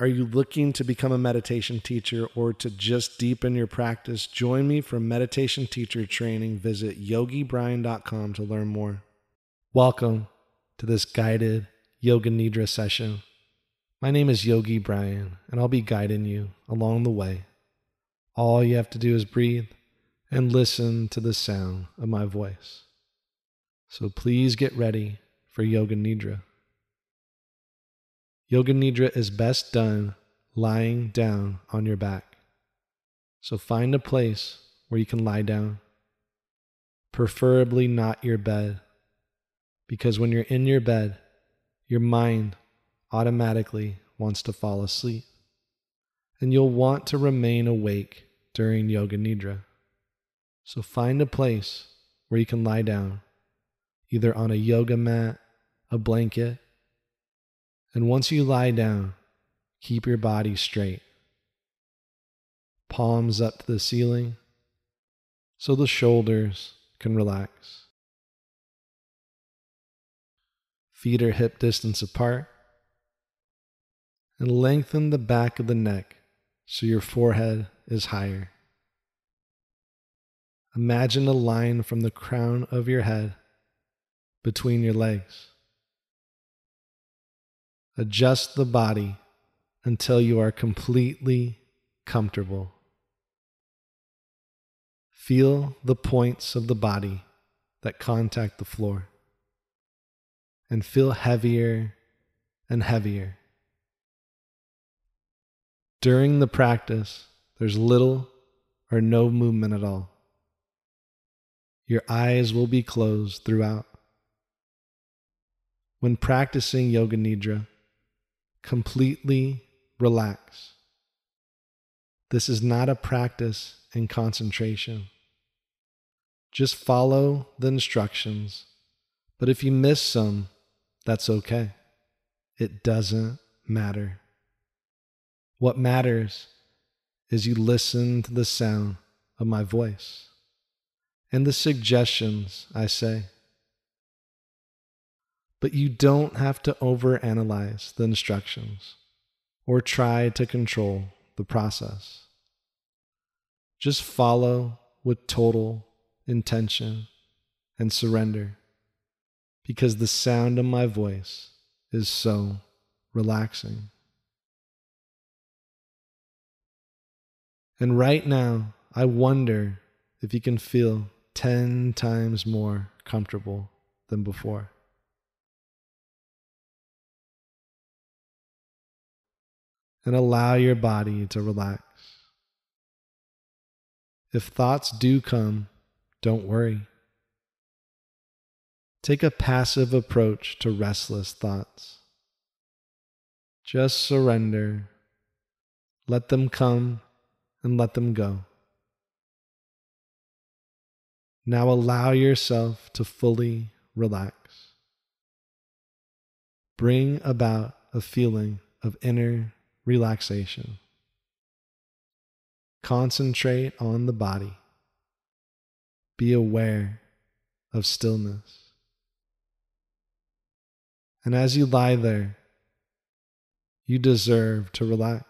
Are you looking to become a meditation teacher or to just deepen your practice? Join me for meditation teacher training. Visit yogibrian.com to learn more. Welcome to this guided Yoga Nidra session. My name is Yogi Brian, and I'll be guiding you along the way. All you have to do is breathe and listen to the sound of my voice. So please get ready for Yoga Nidra. Yoga Nidra is best done lying down on your back. So find a place where you can lie down, preferably not your bed, because when you're in your bed, your mind automatically wants to fall asleep, and you'll want to remain awake during Yoga Nidra. So find a place where you can lie down, either on a yoga mat, a blanket, and once you lie down, keep your body straight. Palms up to the ceiling so the shoulders can relax. Feet are hip distance apart. And lengthen the back of the neck so your forehead is higher. Imagine a line from the crown of your head between your legs. Adjust the body until you are completely comfortable. Feel the points of the body that contact the floor and feel heavier and heavier. During the practice, there's little or no movement at all. Your eyes will be closed throughout. When practicing Yoga Nidra, completely relax. This is not a practice in concentration. Just follow the instructions, but if you miss some, that's okay. It doesn't matter. What matters is you listen to the sound of my voice and the suggestions I say. But you don't have to overanalyze the instructions or try to control the process. Just follow with total intention and surrender because the sound of my voice is so relaxing. And right now, I wonder if you can feel 10 times more comfortable than before. And allow your body to relax. If thoughts do come, don't worry. Take a passive approach to restless thoughts. Just surrender. Let them come and let them go. Now allow yourself to fully relax. Bring about a feeling of inner relaxation. Concentrate on the body. Be aware of stillness. And as you lie there, you deserve to relax.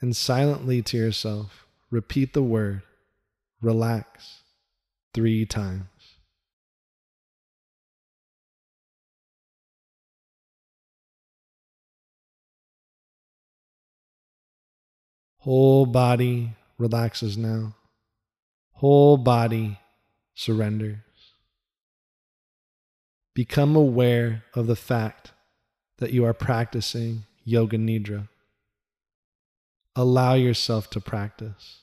And silently to yourself, repeat the word relax three times. Whole body relaxes now. Whole body surrenders. Become aware of the fact that you are practicing Yoga Nidra. Allow yourself to practice.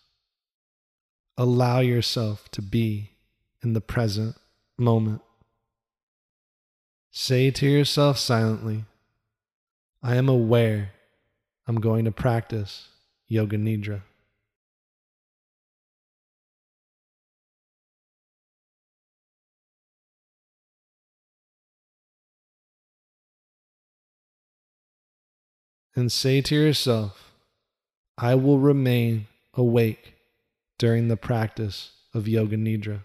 Allow yourself to be in the present moment. Say to yourself silently, I am aware I'm going to practice Yoga Nidra. And say to yourself, I will remain awake during the practice of Yoga Nidra.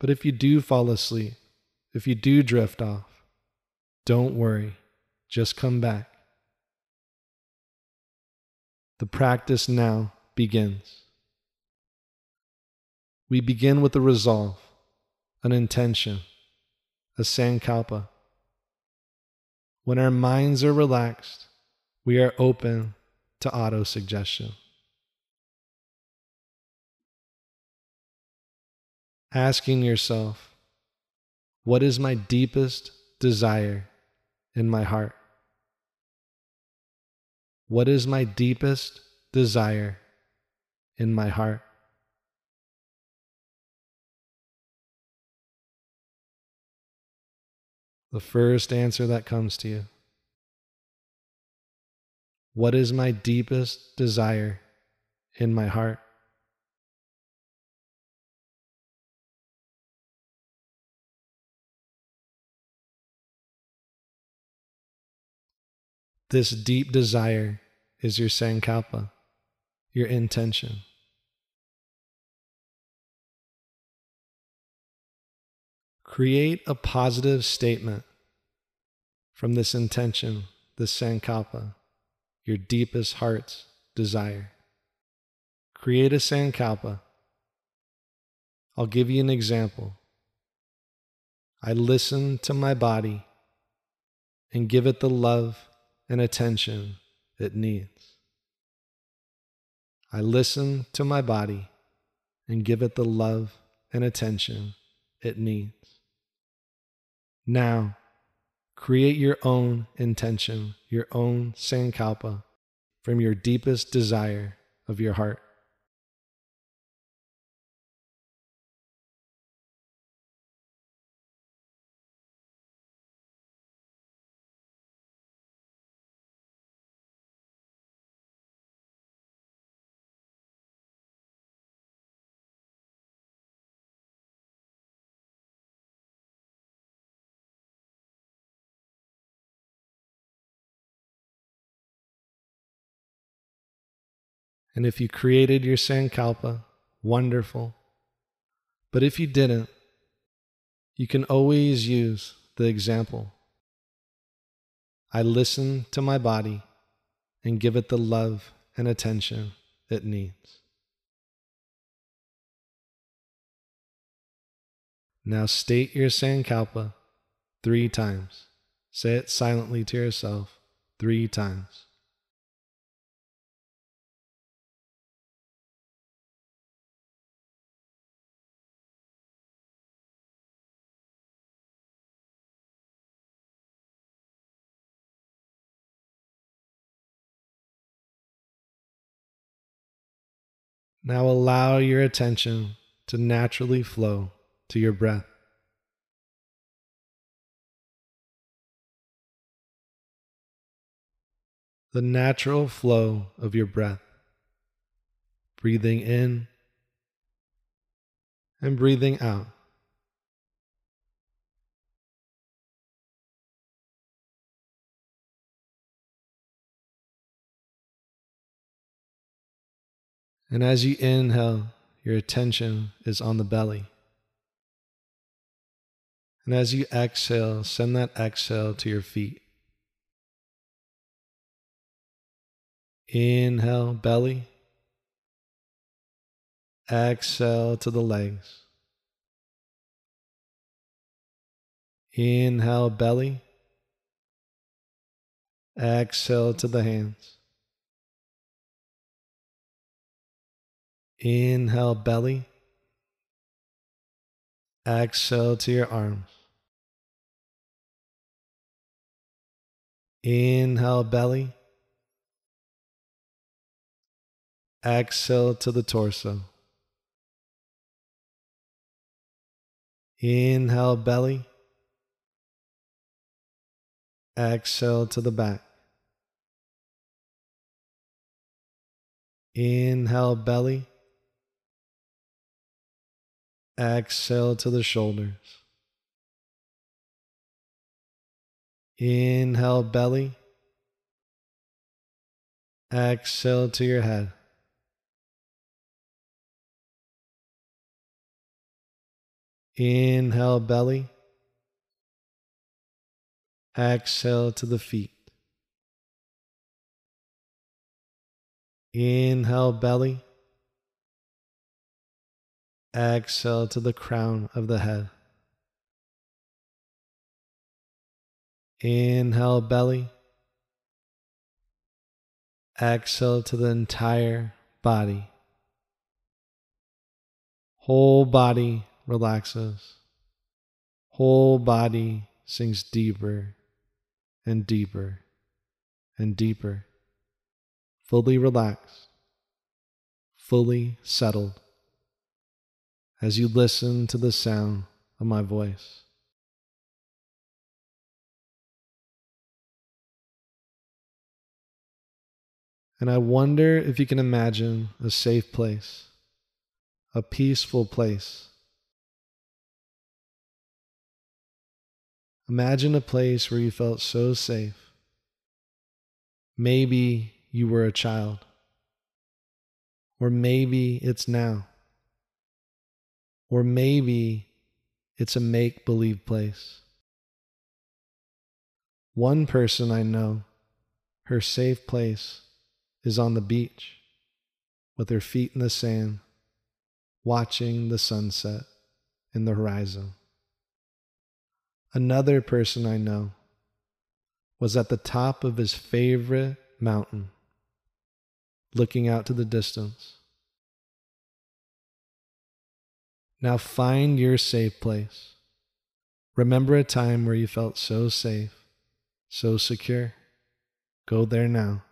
But if you do fall asleep, if you do drift off, don't worry, just come back. The practice now begins. We begin with a resolve, an intention, a sankalpa. When our minds are relaxed, we are open to autosuggestion. Asking yourself, what is my deepest desire in my heart? What is my deepest desire in my heart? The first answer that comes to you. What is my deepest desire in my heart? This deep desire is your sankalpa, your intention. Create a positive statement from this intention, this sankalpa, your deepest heart's desire. Create a sankalpa. I'll give you an example. I listen to my body and give it the love and attention it needs. I listen to my body and give it the love and attention it needs. Now, create your own intention, your own sankalpa from your deepest desire of your heart. And if you created your Sankalpa, wonderful. But if you didn't, you can always use the example. I listen to my body and give it the love and attention it needs. Now state your Sankalpa three times. Say it silently to yourself three times. Now allow your attention to naturally flow to your breath. The natural flow of your breath, breathing in and breathing out. And as you inhale, your attention is on the belly. And as you exhale, send that exhale to your feet. Inhale, belly. Exhale to the legs. Inhale, belly. Exhale to the hands. Inhale, belly. Exhale to your arms. Inhale, belly. Exhale to the torso. Inhale, belly. Exhale to the back. Inhale, belly. Exhale to the shoulders. Inhale, belly. Exhale to your head. Inhale, belly. Exhale to the feet. Inhale, belly. Exhale to the crown of the head. Inhale, belly. Exhale to the entire body. Whole body relaxes. Whole body sinks deeper and deeper and deeper. Fully relaxed, fully settled as you listen to the sound of my voice. And I wonder if you can imagine a safe place, a peaceful place Imagine a place where you felt so safe. Maybe you were a child, or maybe it's now, or maybe it's a make believe place. One person I know, her safe place is on the beach with her feet in the sand, watching the sunset in the horizon. Another person I know was at the top of his favorite mountain, looking out to the distance. Now find your safe place. Remember a time where you felt so safe, so secure. Go there now.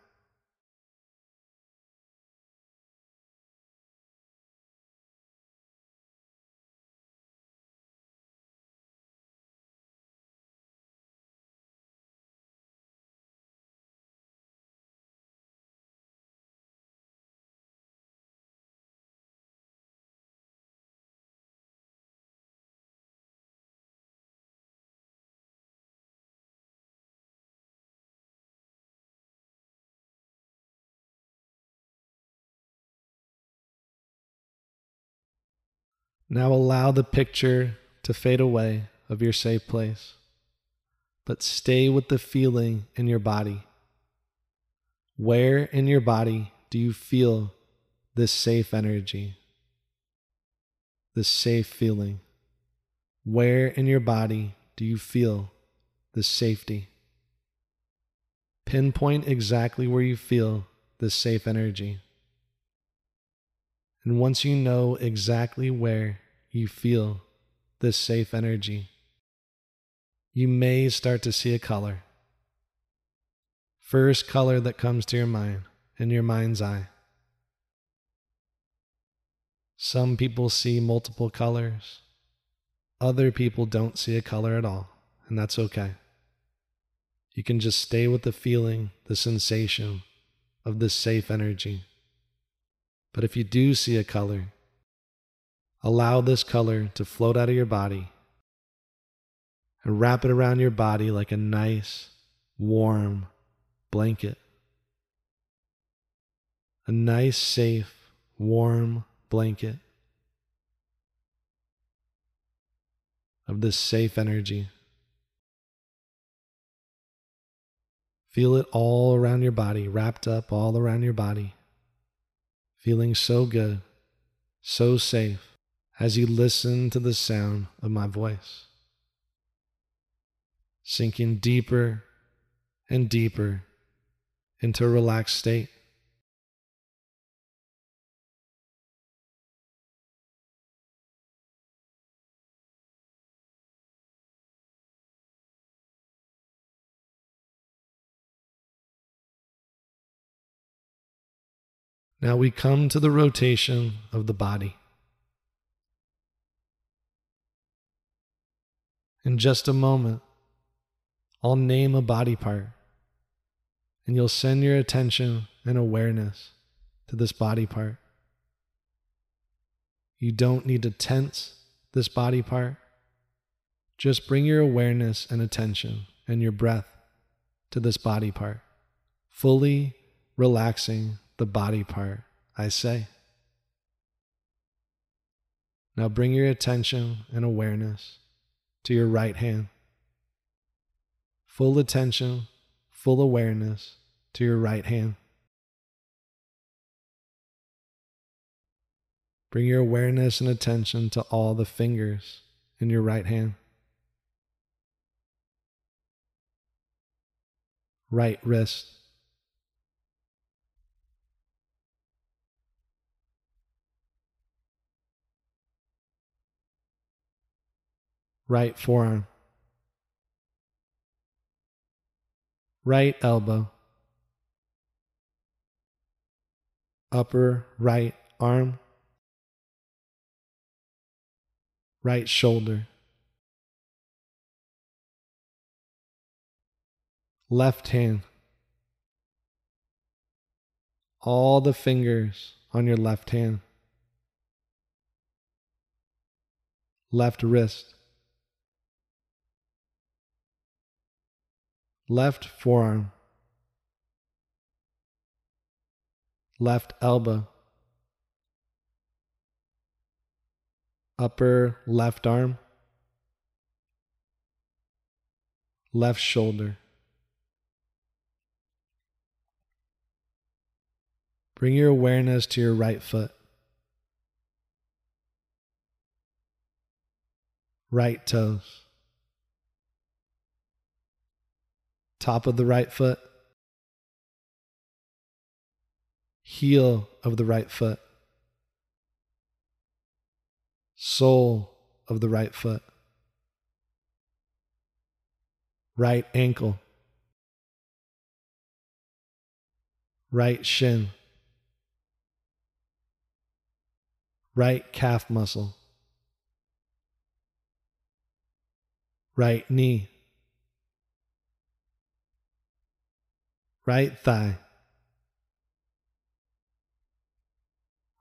Now allow the picture to fade away of your safe place, but stay with the feeling in your body. Where in your body do you feel this safe energy, this safe feeling? Where in your body do you feel this safety? Pinpoint exactly where you feel this safe energy. And once you know exactly where you feel this safe energy, you may start to see a color. First color that comes to your mind, in your mind's eye. Some people see multiple colors. Other people don't see a color at all, and that's okay. You can just stay with the feeling, the sensation of this safe energy. But if you do see a color, allow this color to float out of your body and wrap it around your body like a nice, warm blanket. A nice, safe, warm blanket of this safe energy. Feel it all around your body, wrapped up all around your body feeling so good, so safe as you listen to the sound of my voice. Sinking deeper and deeper into a relaxed state. Now we come to the rotation of the body. In just a moment, I'll name a body part, and you'll send your attention and awareness to this body part. You don't need to tense this body part. Just bring your awareness and attention and your breath to this body part, fully relaxing the body part, I say. Now bring your attention and awareness to your right hand. Full attention, full awareness to your right hand. Bring your awareness and attention to all the fingers in your right hand. Right wrist. Right forearm. Right elbow. Upper right arm. Right shoulder, left hand, all the fingers on your left hand, left wrist, left forearm, left elbow. upper left arm, left shoulder. Bring your awareness to your right foot, right toes, top of the right foot, heel of the right foot sole of the right foot, right ankle, right shin, right calf muscle, right knee, right thigh,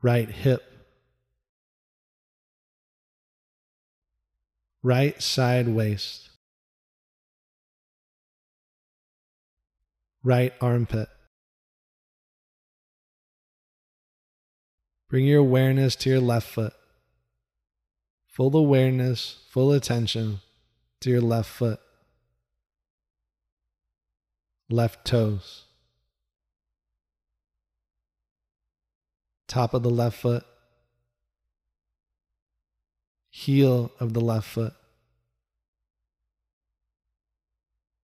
right hip. right side waist, right armpit. Bring your awareness to your left foot. Full awareness, full attention to your left foot, left toes, top of the left foot, heel of the left foot,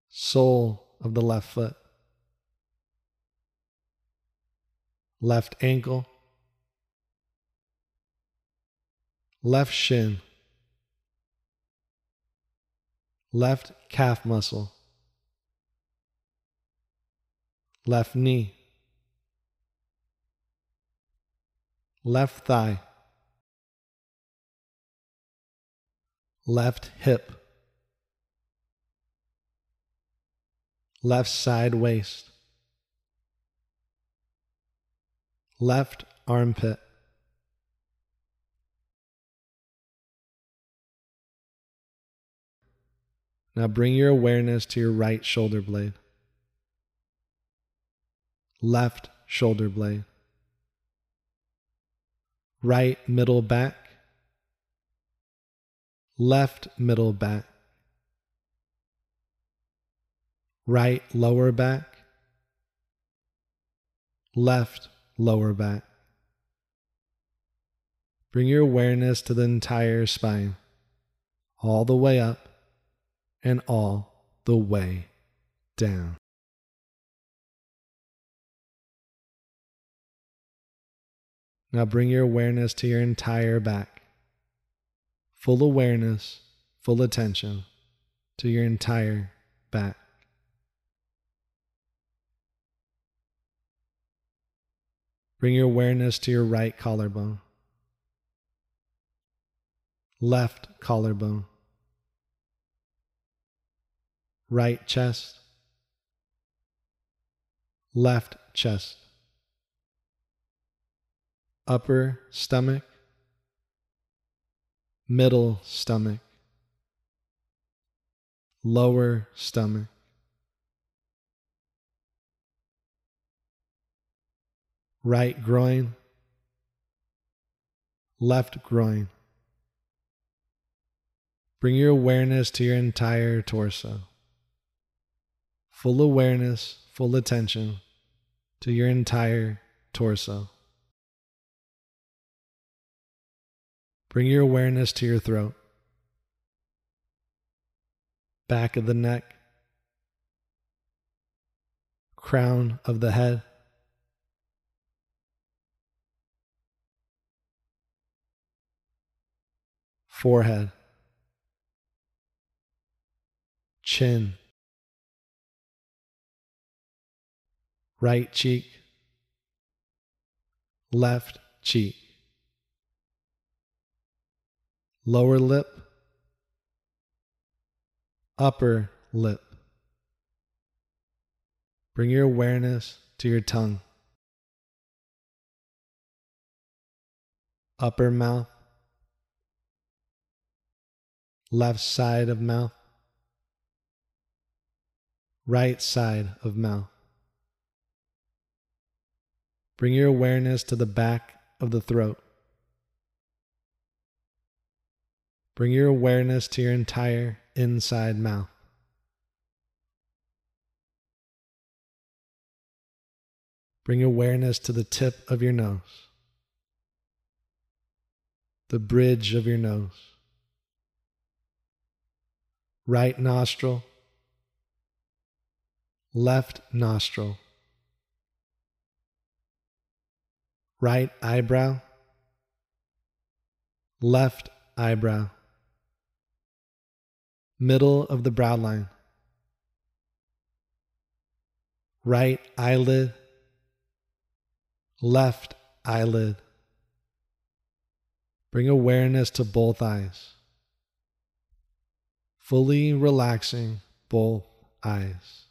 sole of the left foot, left ankle, left shin, left calf muscle, left knee, left thigh. left hip, left side waist, left armpit. Now bring your awareness to your right shoulder blade, left shoulder blade, right middle back, left middle back, right lower back, left lower back. Bring your awareness to the entire spine, all the way up and all the way down. Now bring your awareness to your entire back. Full awareness, full attention to your entire back. Bring your awareness to your right collarbone, left collarbone, right chest, left chest, upper stomach, middle stomach, lower stomach. Right groin, left groin, Bring your awareness to your entire torso. Full awareness, full attention to your entire torso. Bring your awareness to your throat, back of the neck, crown of the head. Forehead, chin, right cheek, left cheek, lower lip, upper lip. Bring your awareness to your tongue, upper mouth, left side of mouth, right side of mouth. Bring your awareness to the back of the throat. Bring your awareness to your entire inside mouth. Bring awareness to the tip of your nose, the bridge of your nose, right nostril, left nostril, right eyebrow, left eyebrow, middle of the brow line, right eyelid, left eyelid. Bring awareness to both eyes, fully relaxing both eyes.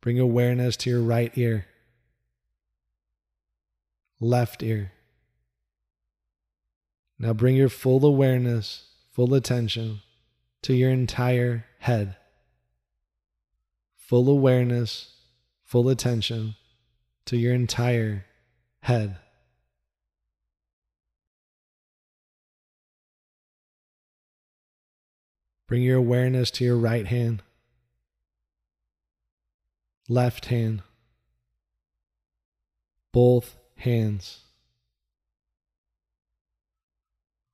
Bring awareness to your right ear, left ear. Now bring your full awareness, full attention to your entire head. Full awareness, full attention to your entire head. Bring your awareness to your right hand, left hand, both hands,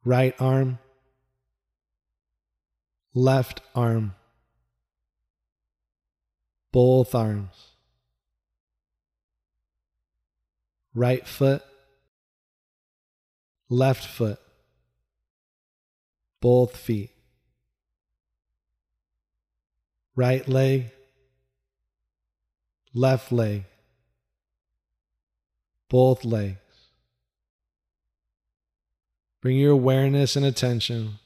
right arm, left arm, both arms, right foot, left foot, both feet, right leg, left leg, both legs. Bring your awareness and attention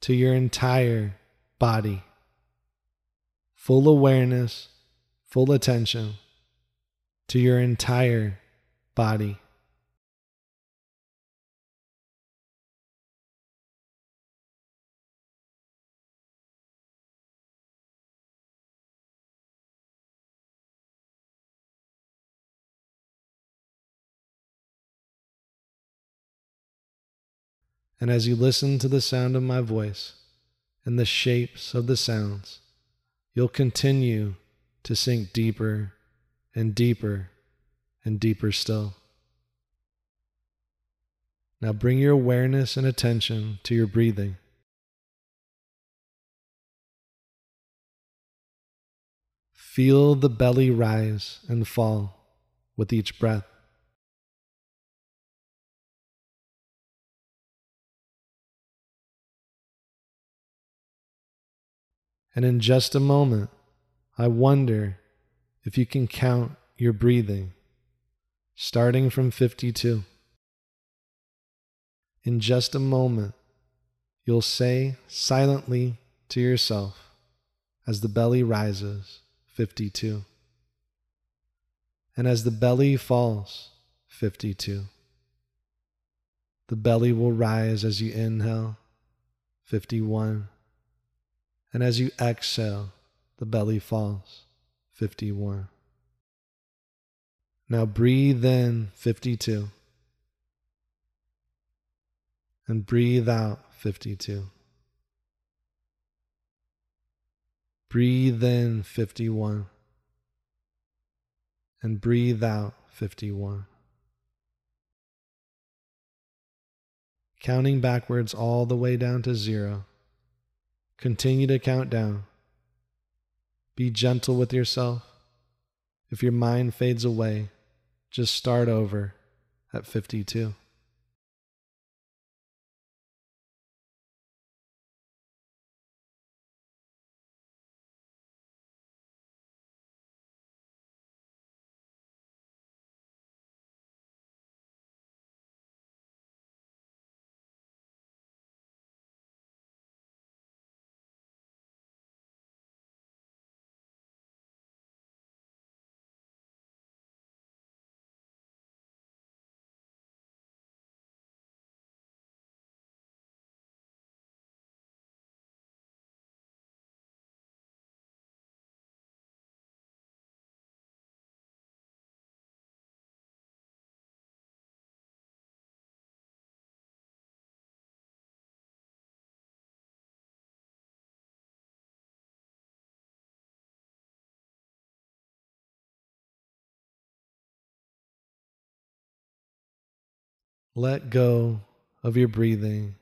to your entire body. Full awareness, full attention to your entire body. And as you listen to the sound of my voice and the shapes of the sounds, you'll continue to sink deeper and deeper and deeper still. Now bring your awareness and attention to your breathing. Feel the belly rise and fall with each breath. And in just a moment, I wonder if you can count your breathing, starting from 52. In just a moment, you'll say silently to yourself as the belly rises, 52. And as the belly falls, 52. The belly will rise as you inhale, 51 and as you exhale, the belly falls. 51. Now breathe in 52 and breathe out 52. Breathe in 51 and breathe out 51. Counting backwards all the way down to zero. Continue to count down. Be gentle with yourself. If your mind fades away, just start over at 52. Let go of your breathing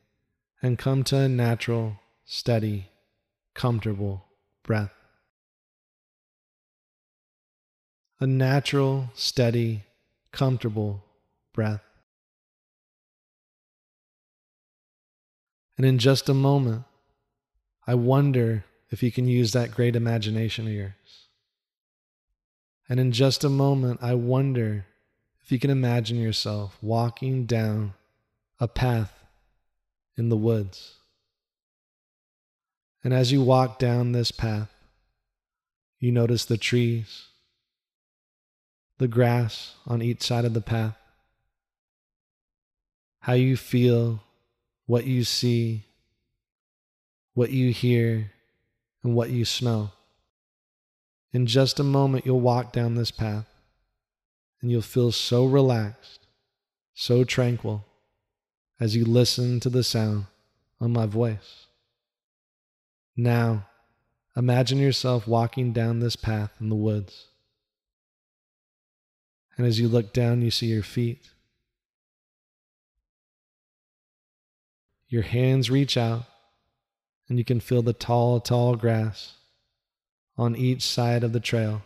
and come to a natural, steady, comfortable breath. A natural, steady, comfortable breath. And in just a moment, I wonder if you can use that great imagination of yours. And in just a moment, I wonder if you can imagine yourself walking down a path in the woods. And as you walk down this path, you notice the trees, the grass on each side of the path, how you feel, what you see, what you hear, and what you smell. In just a moment, you'll walk down this path and you'll feel so relaxed, so tranquil as you listen to the sound of my voice. Now, imagine yourself walking down this path in the woods. And as you look down, you see your feet. Your hands reach out, and you can feel the tall, tall grass on each side of the trail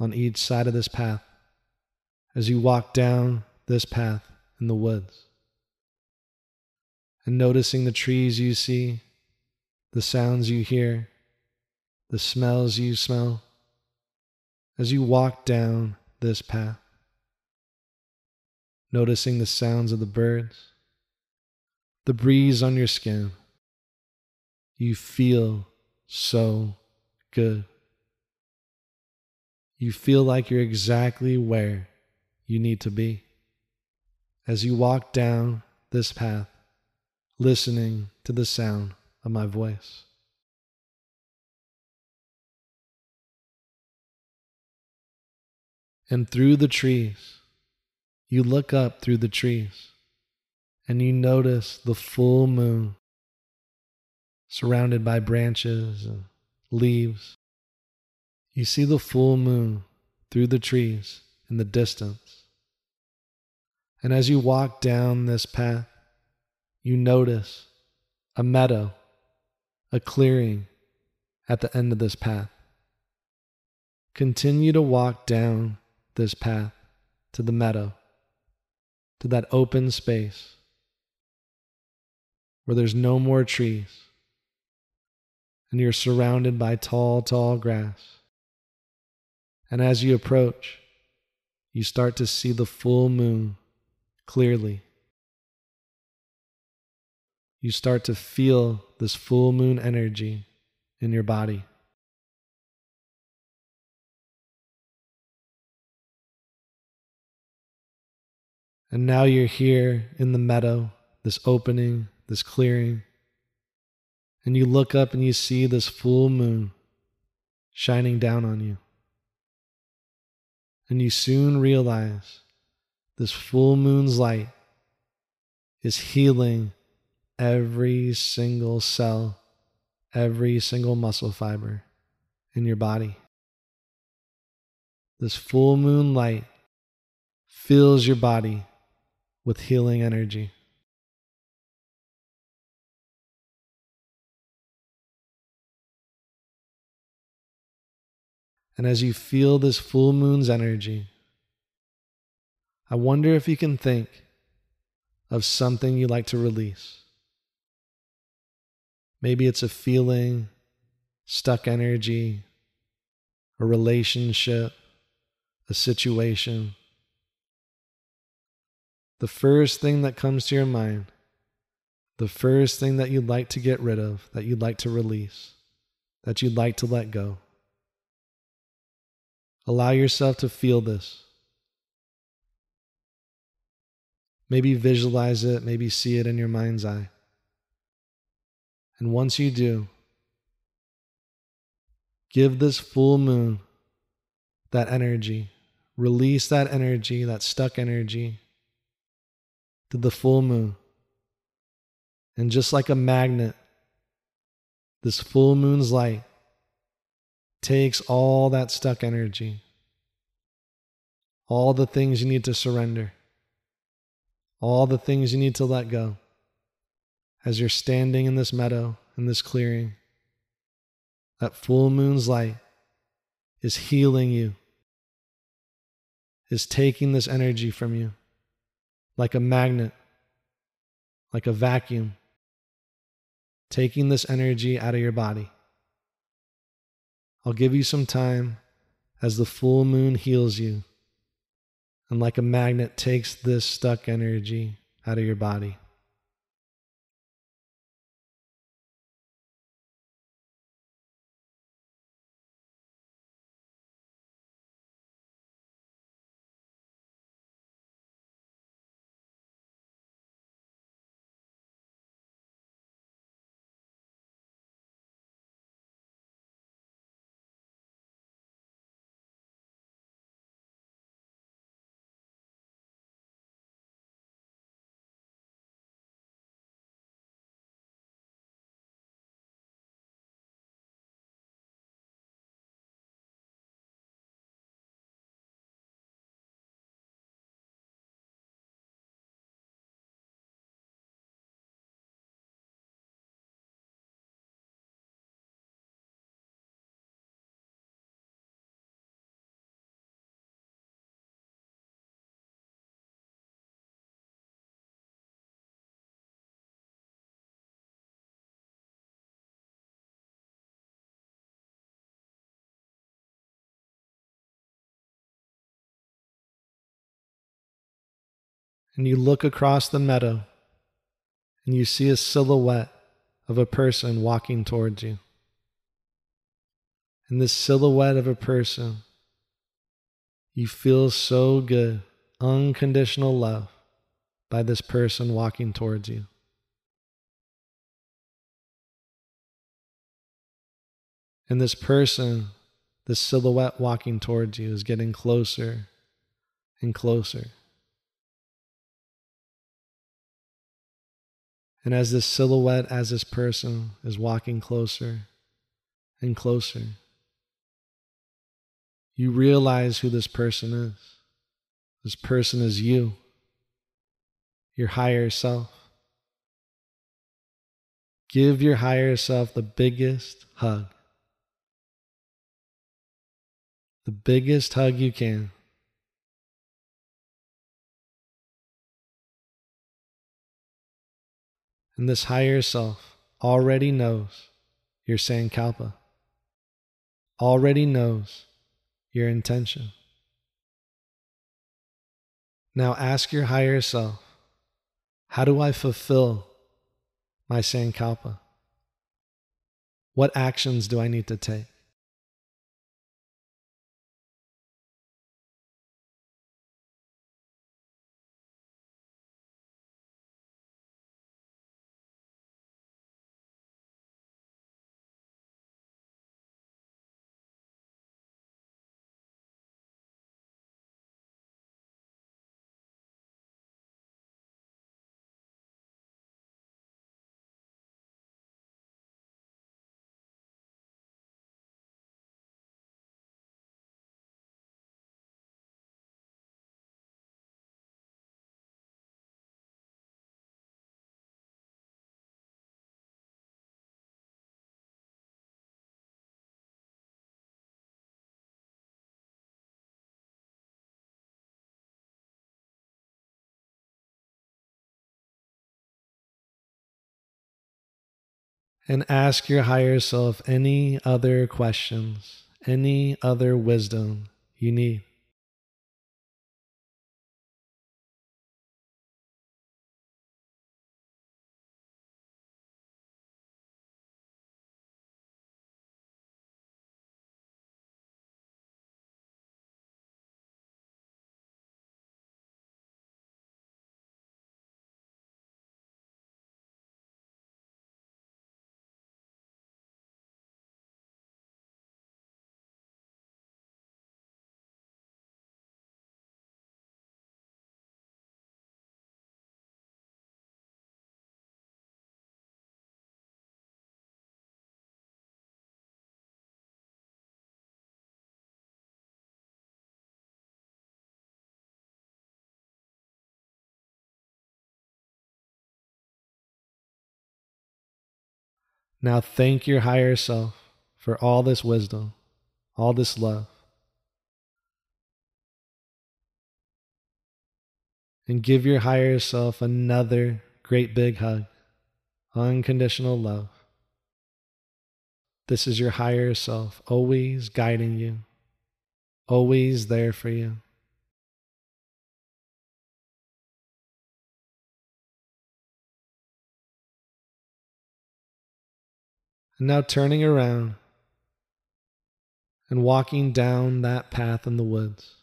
on each side of this path as you walk down this path in the woods. And noticing the trees you see, the sounds you hear, the smells you smell as you walk down this path. Noticing the sounds of the birds, the breeze on your skin. You feel so good. You feel like you're exactly where you need to be. As you walk down this path, listening to the sound of my voice. And through the trees, you look up through the trees and you notice the full moon surrounded by branches and leaves you see the full moon through the trees in the distance. And as you walk down this path, you notice a meadow, a clearing at the end of this path. Continue to walk down this path to the meadow, to that open space where there's no more trees and you're surrounded by tall, tall grass. And as you approach, you start to see the full moon clearly. You start to feel this full moon energy in your body. And now you're here in the meadow, this opening, this clearing. And you look up and you see this full moon shining down on you. And you soon realize this full moon's light is healing every single cell, every single muscle fiber in your body. This full moon light fills your body with healing energy. And as you feel this full moon's energy, I wonder if you can think of something you like to release. Maybe it's a feeling, stuck energy, a relationship, a situation. The first thing that comes to your mind, the first thing that you'd like to get rid of, that you'd like to release, that you'd like to let go. Allow yourself to feel this. Maybe visualize it, maybe see it in your mind's eye. And once you do, give this full moon that energy. Release that energy, that stuck energy, to the full moon. And just like a magnet, this full moon's light takes all that stuck energy, all the things you need to surrender, all the things you need to let go as you're standing in this meadow, in this clearing. That full moon's light is healing you, is taking this energy from you like a magnet, like a vacuum, taking this energy out of your body. I'll give you some time as the full moon heals you and like a magnet takes this stuck energy out of your body. And you look across the meadow and you see a silhouette of a person walking towards you. And this silhouette of a person, you feel so good, unconditional love by this person walking towards you. And this person, this silhouette walking towards you, is getting closer and closer. And as this silhouette, as this person is walking closer and closer, you realize who this person is. This person is you, your higher self. Give your higher self the biggest hug. The biggest hug you can. And this higher self already knows your Sankalpa, already knows your intention. Now ask your higher self, how do I fulfill my Sankalpa? What actions do I need to take? And ask your higher self any other questions, any other wisdom you need. Now thank your higher self for all this wisdom, all this love. And give your higher self another great big hug. Unconditional love. This is your higher self, always guiding you, always there for you. And now turning around and walking down that path in the woods.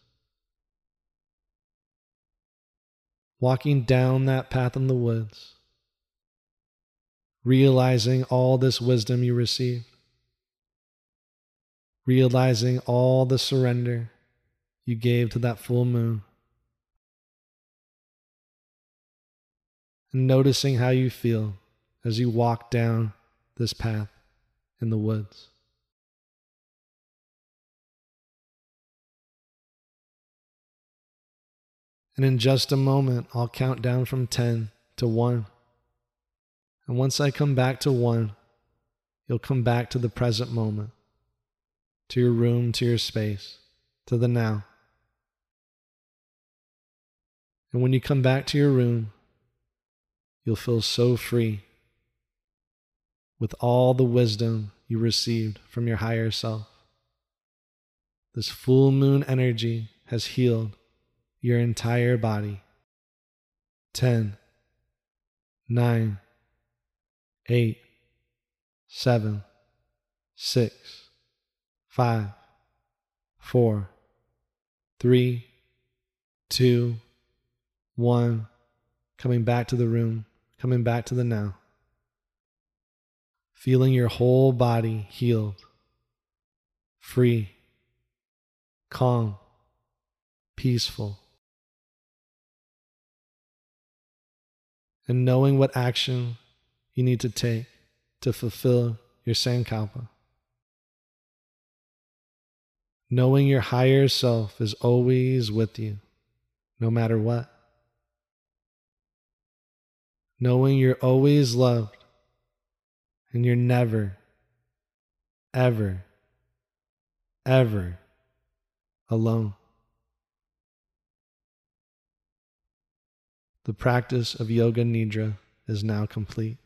Walking down that path in the woods, realizing all this wisdom you received, realizing all the surrender you gave to that full moon, and noticing how you feel as you walk down this path in the woods. And in just a moment, I'll count down from 10 to 1. And once I come back to 1, you'll come back to the present moment, to your room, to your space, to the now. And when you come back to your room, you'll feel so free with all the wisdom you received from your higher self. This full moon energy has healed your entire body. 10, 9, 8, 7, 6, 5, 4, 3, 2, 1. Coming back to the room, coming back to the now feeling your whole body healed, free, calm, peaceful, and knowing what action you need to take to fulfill your Sankalpa. Knowing your higher self is always with you, no matter what. Knowing you're always loved and you're never, ever, ever alone. The practice of Yoga Nidra is now complete.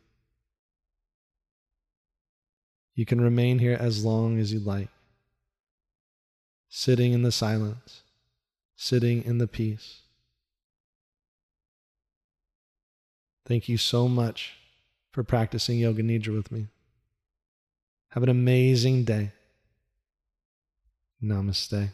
You can remain here as long as you like, sitting in the silence, sitting in the peace. Thank you so much for practicing Yoga Nidra with me. Have an amazing day. Namaste.